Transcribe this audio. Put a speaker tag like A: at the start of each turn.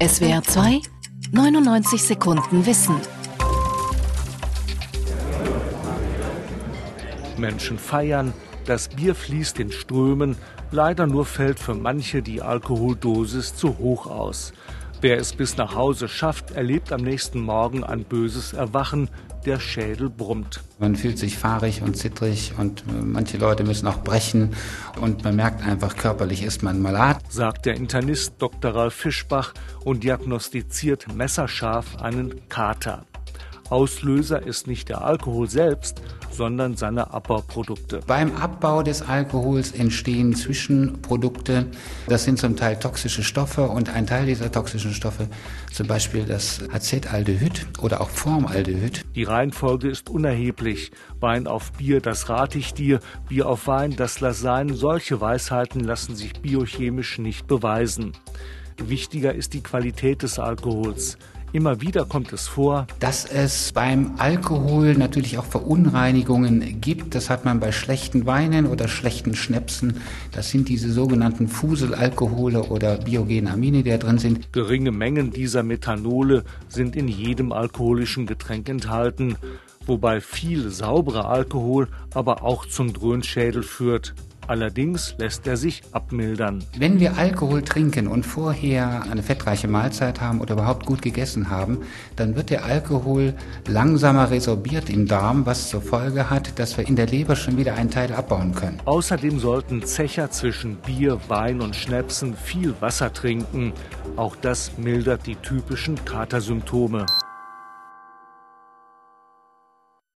A: SWR 2 99 Sekunden Wissen.
B: Menschen feiern, das Bier fließt in Strömen, leider nur fällt für manche die Alkoholdosis zu hoch aus. Wer es bis nach Hause schafft, erlebt am nächsten Morgen ein böses Erwachen, der Schädel brummt.
C: Man fühlt sich fahrig und zittrig und äh, manche Leute müssen auch brechen und man merkt einfach, körperlich ist man malat.
B: Sagt der Internist Dr. Ralf Fischbach und diagnostiziert messerscharf einen Kater. Auslöser ist nicht der Alkohol selbst, sondern seine Abbauprodukte.
C: Beim Abbau des Alkohols entstehen Zwischenprodukte. Das sind zum Teil toxische Stoffe und ein Teil dieser toxischen Stoffe, zum Beispiel das Acetaldehyd oder auch Formaldehyd.
B: Die Reihenfolge ist unerheblich. Wein auf Bier, das rate ich dir. Bier auf Wein, das lass sein. Solche Weisheiten lassen sich biochemisch nicht beweisen. Wichtiger ist die Qualität des Alkohols. Immer wieder kommt es vor,
C: dass es beim Alkohol natürlich auch Verunreinigungen gibt. Das hat man bei schlechten Weinen oder schlechten Schnäpsen. Das sind diese sogenannten Fuselalkohole oder biogene Amine, die da drin sind.
B: Geringe Mengen dieser Methanole sind in jedem alkoholischen Getränk enthalten, wobei viel sauberer Alkohol aber auch zum Dröhnschädel führt. Allerdings lässt er sich abmildern.
C: Wenn wir Alkohol trinken und vorher eine fettreiche Mahlzeit haben oder überhaupt gut gegessen haben, dann wird der Alkohol langsamer resorbiert im Darm, was zur Folge hat, dass wir in der Leber schon wieder einen Teil abbauen können.
B: Außerdem sollten Zecher zwischen Bier, Wein und Schnäpsen viel Wasser trinken. Auch das mildert die typischen Katersymptome.